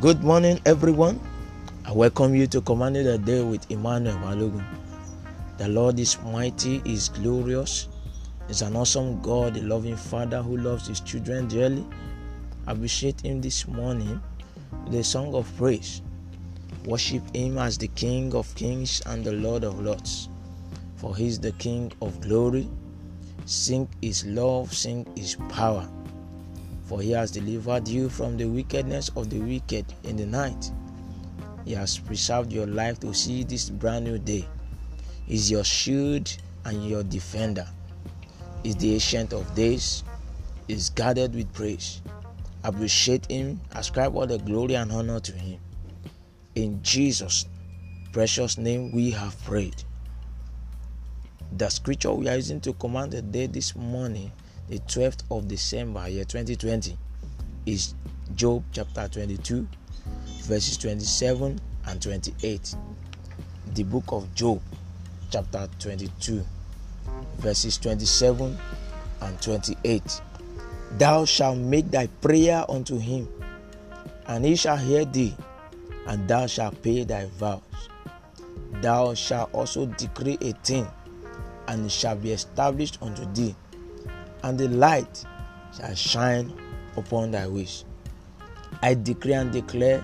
Good morning, everyone. I welcome you to Commanding the Day with Emmanuel Balogun. The Lord is mighty, is glorious, is an awesome God, a loving Father who loves His children dearly. Appreciate Him this morning with a song of praise. Worship Him as the King of kings and the Lord of lords, for He is the King of glory. Sing His love, sing His power, for He has delivered you from the wickedness of the wicked in the night. He has preserved your life to see this brand new day. Is your shield and your defender. Is the ancient of days. Is guarded with praise. Appreciate him. Ascribe all the glory and honor to him. In Jesus' precious name we have prayed. The scripture we are using to command the day this morning, the 12th of December, year 2020, is Job chapter 22, verses 27 and 28. The book of Job, chapter 22, verses 27 and 28. Thou shalt make thy prayer unto him, and he shall hear thee, and thou shalt pay thy vows. Thou shalt also decree a thing, and it shall be established unto thee, and the light shall shine upon thy ways. I decree and declare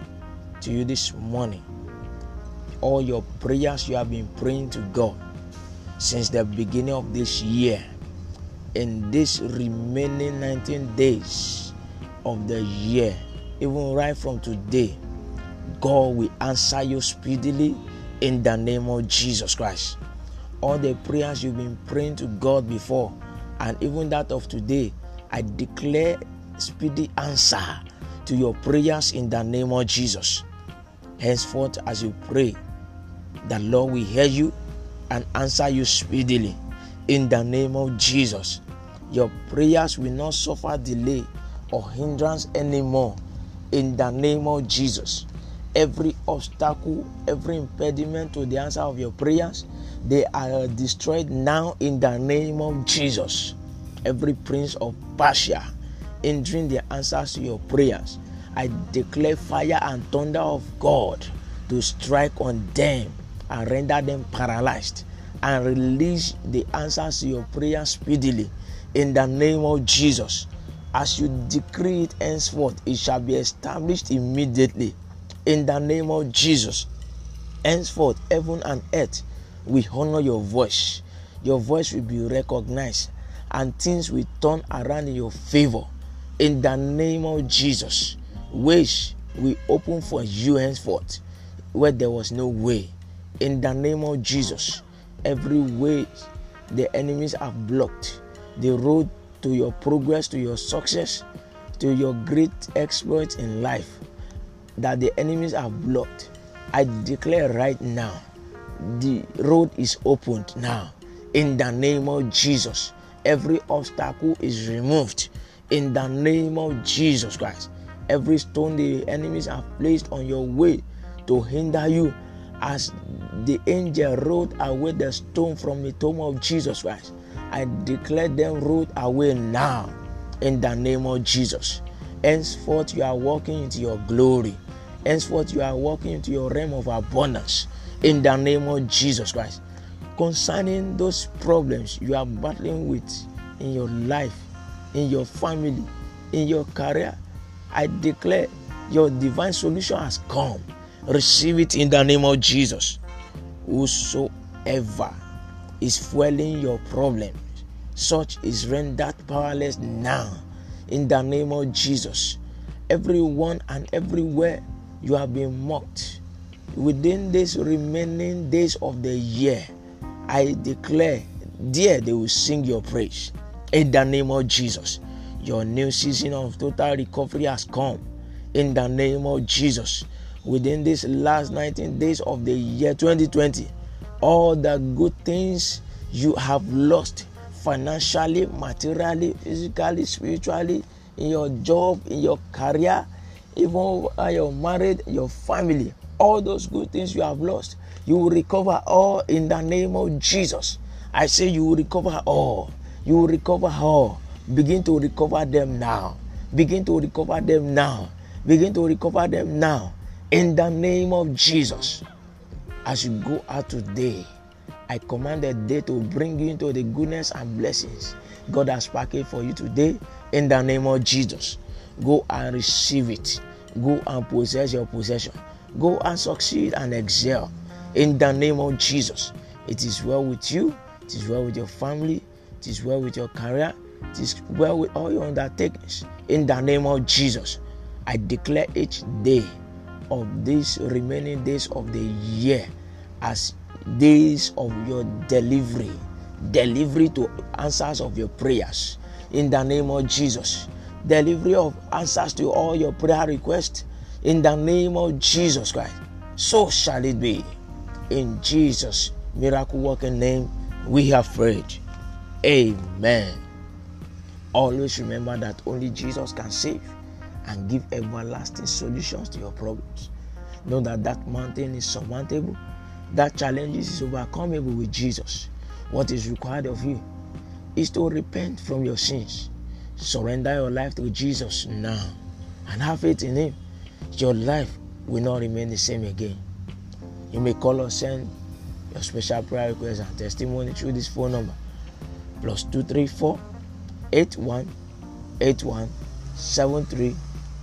to you this morning all your prayers you have been praying to God since the beginning of this year in this remaining 19 days of the year, even right from today, God will answer you speedily in the name of Jesus Christ. All the prayers you've been praying to God before, and even that of today, I declare speedy answer to your prayers in the name of Jesus. Henceforth, as you pray, the Lord will hear you and answer you speedily in the name of Jesus. Your prayers will not suffer delay or hindrance anymore in the name of Jesus. Every obstacle, every impediment to the answer of your prayers, they are destroyed now in the name of Jesus. Every prince of Persia hindering the answers to your prayers, I declare fire and thunder of God to strike on them and render them paralyzed and release the answers to your prayers speedily in the name of Jesus. As you decree it henceforth, it shall be established immediately in the name of Jesus. Henceforth, heaven and earth will honor your voice. Your voice will be recognized and things will turn around in your favor in the name of Jesus. Ways will open for you henceforth where there was no way in the name of Jesus. Every way the enemies have blocked the road to your progress, to your success, to your great exploits in life that the enemies have blocked. I declare right now the road is opened now in the name of Jesus. Every obstacle is removed in the name of Jesus Christ. Every stone the enemies have placed on your way to hinder you as the angel rolled away the stone from the tomb of Jesus Christ. I declare them rolled away now in the name of Jesus. Henceforth, you are walking into your glory. Henceforth, you are walking into your realm of abundance in the name of Jesus Christ. Concerning those problems you are battling with in your life, in your family, in your career, I declare your divine solution has come. Receive it in the name of Jesus. Whosoever is fueling your problems, such is rendered powerless now in the name of Jesus. Everyone and everywhere you have been mocked within these remaining days of the year, I declare, dear, they will sing your praise in the name of Jesus. Your new season of total recovery has come in the name of Jesus. Within these last 19 days of the year 2020, all the good things you have lost financially, materially, physically, spiritually, in your job, in your career, even your marriage, your family, all those good things you have lost, you will recover all in the name of Jesus. I say you will recover all. You will recover all. Begin to recover them now. Begin to recover them now. Begin to recover them now. In the name of Jesus. As you go out today, I command the day to bring you into the goodness and blessings God has packaged for you today in the name of Jesus. Go and receive it. Go and possess your possession. Go and succeed and excel in the name of Jesus. It is well with you. It is well with your family. It is well with your career. It is well with all your undertakings. In the name of Jesus, I declare each day of these remaining days of the year as days of your delivery, delivery to answers of your prayers. In the name of Jesus, delivery of answers to all your prayer requests. In the name of Jesus Christ, so shall it be. In Jesus' miracle working name, we have prayed. Amen. Always remember that only Jesus can save and give everlasting solutions to your problems. Know that that mountain is surmountable, that challenge is overcomable with Jesus. What is required of you is to repent from your sins, surrender your life to Jesus now, and have faith in Him. Your life will not remain the same again. You may call or send your special prayer request and testimony through this phone number plus 234 81 81 73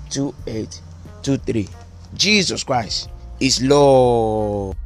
2823. Jesus Christ is Lord.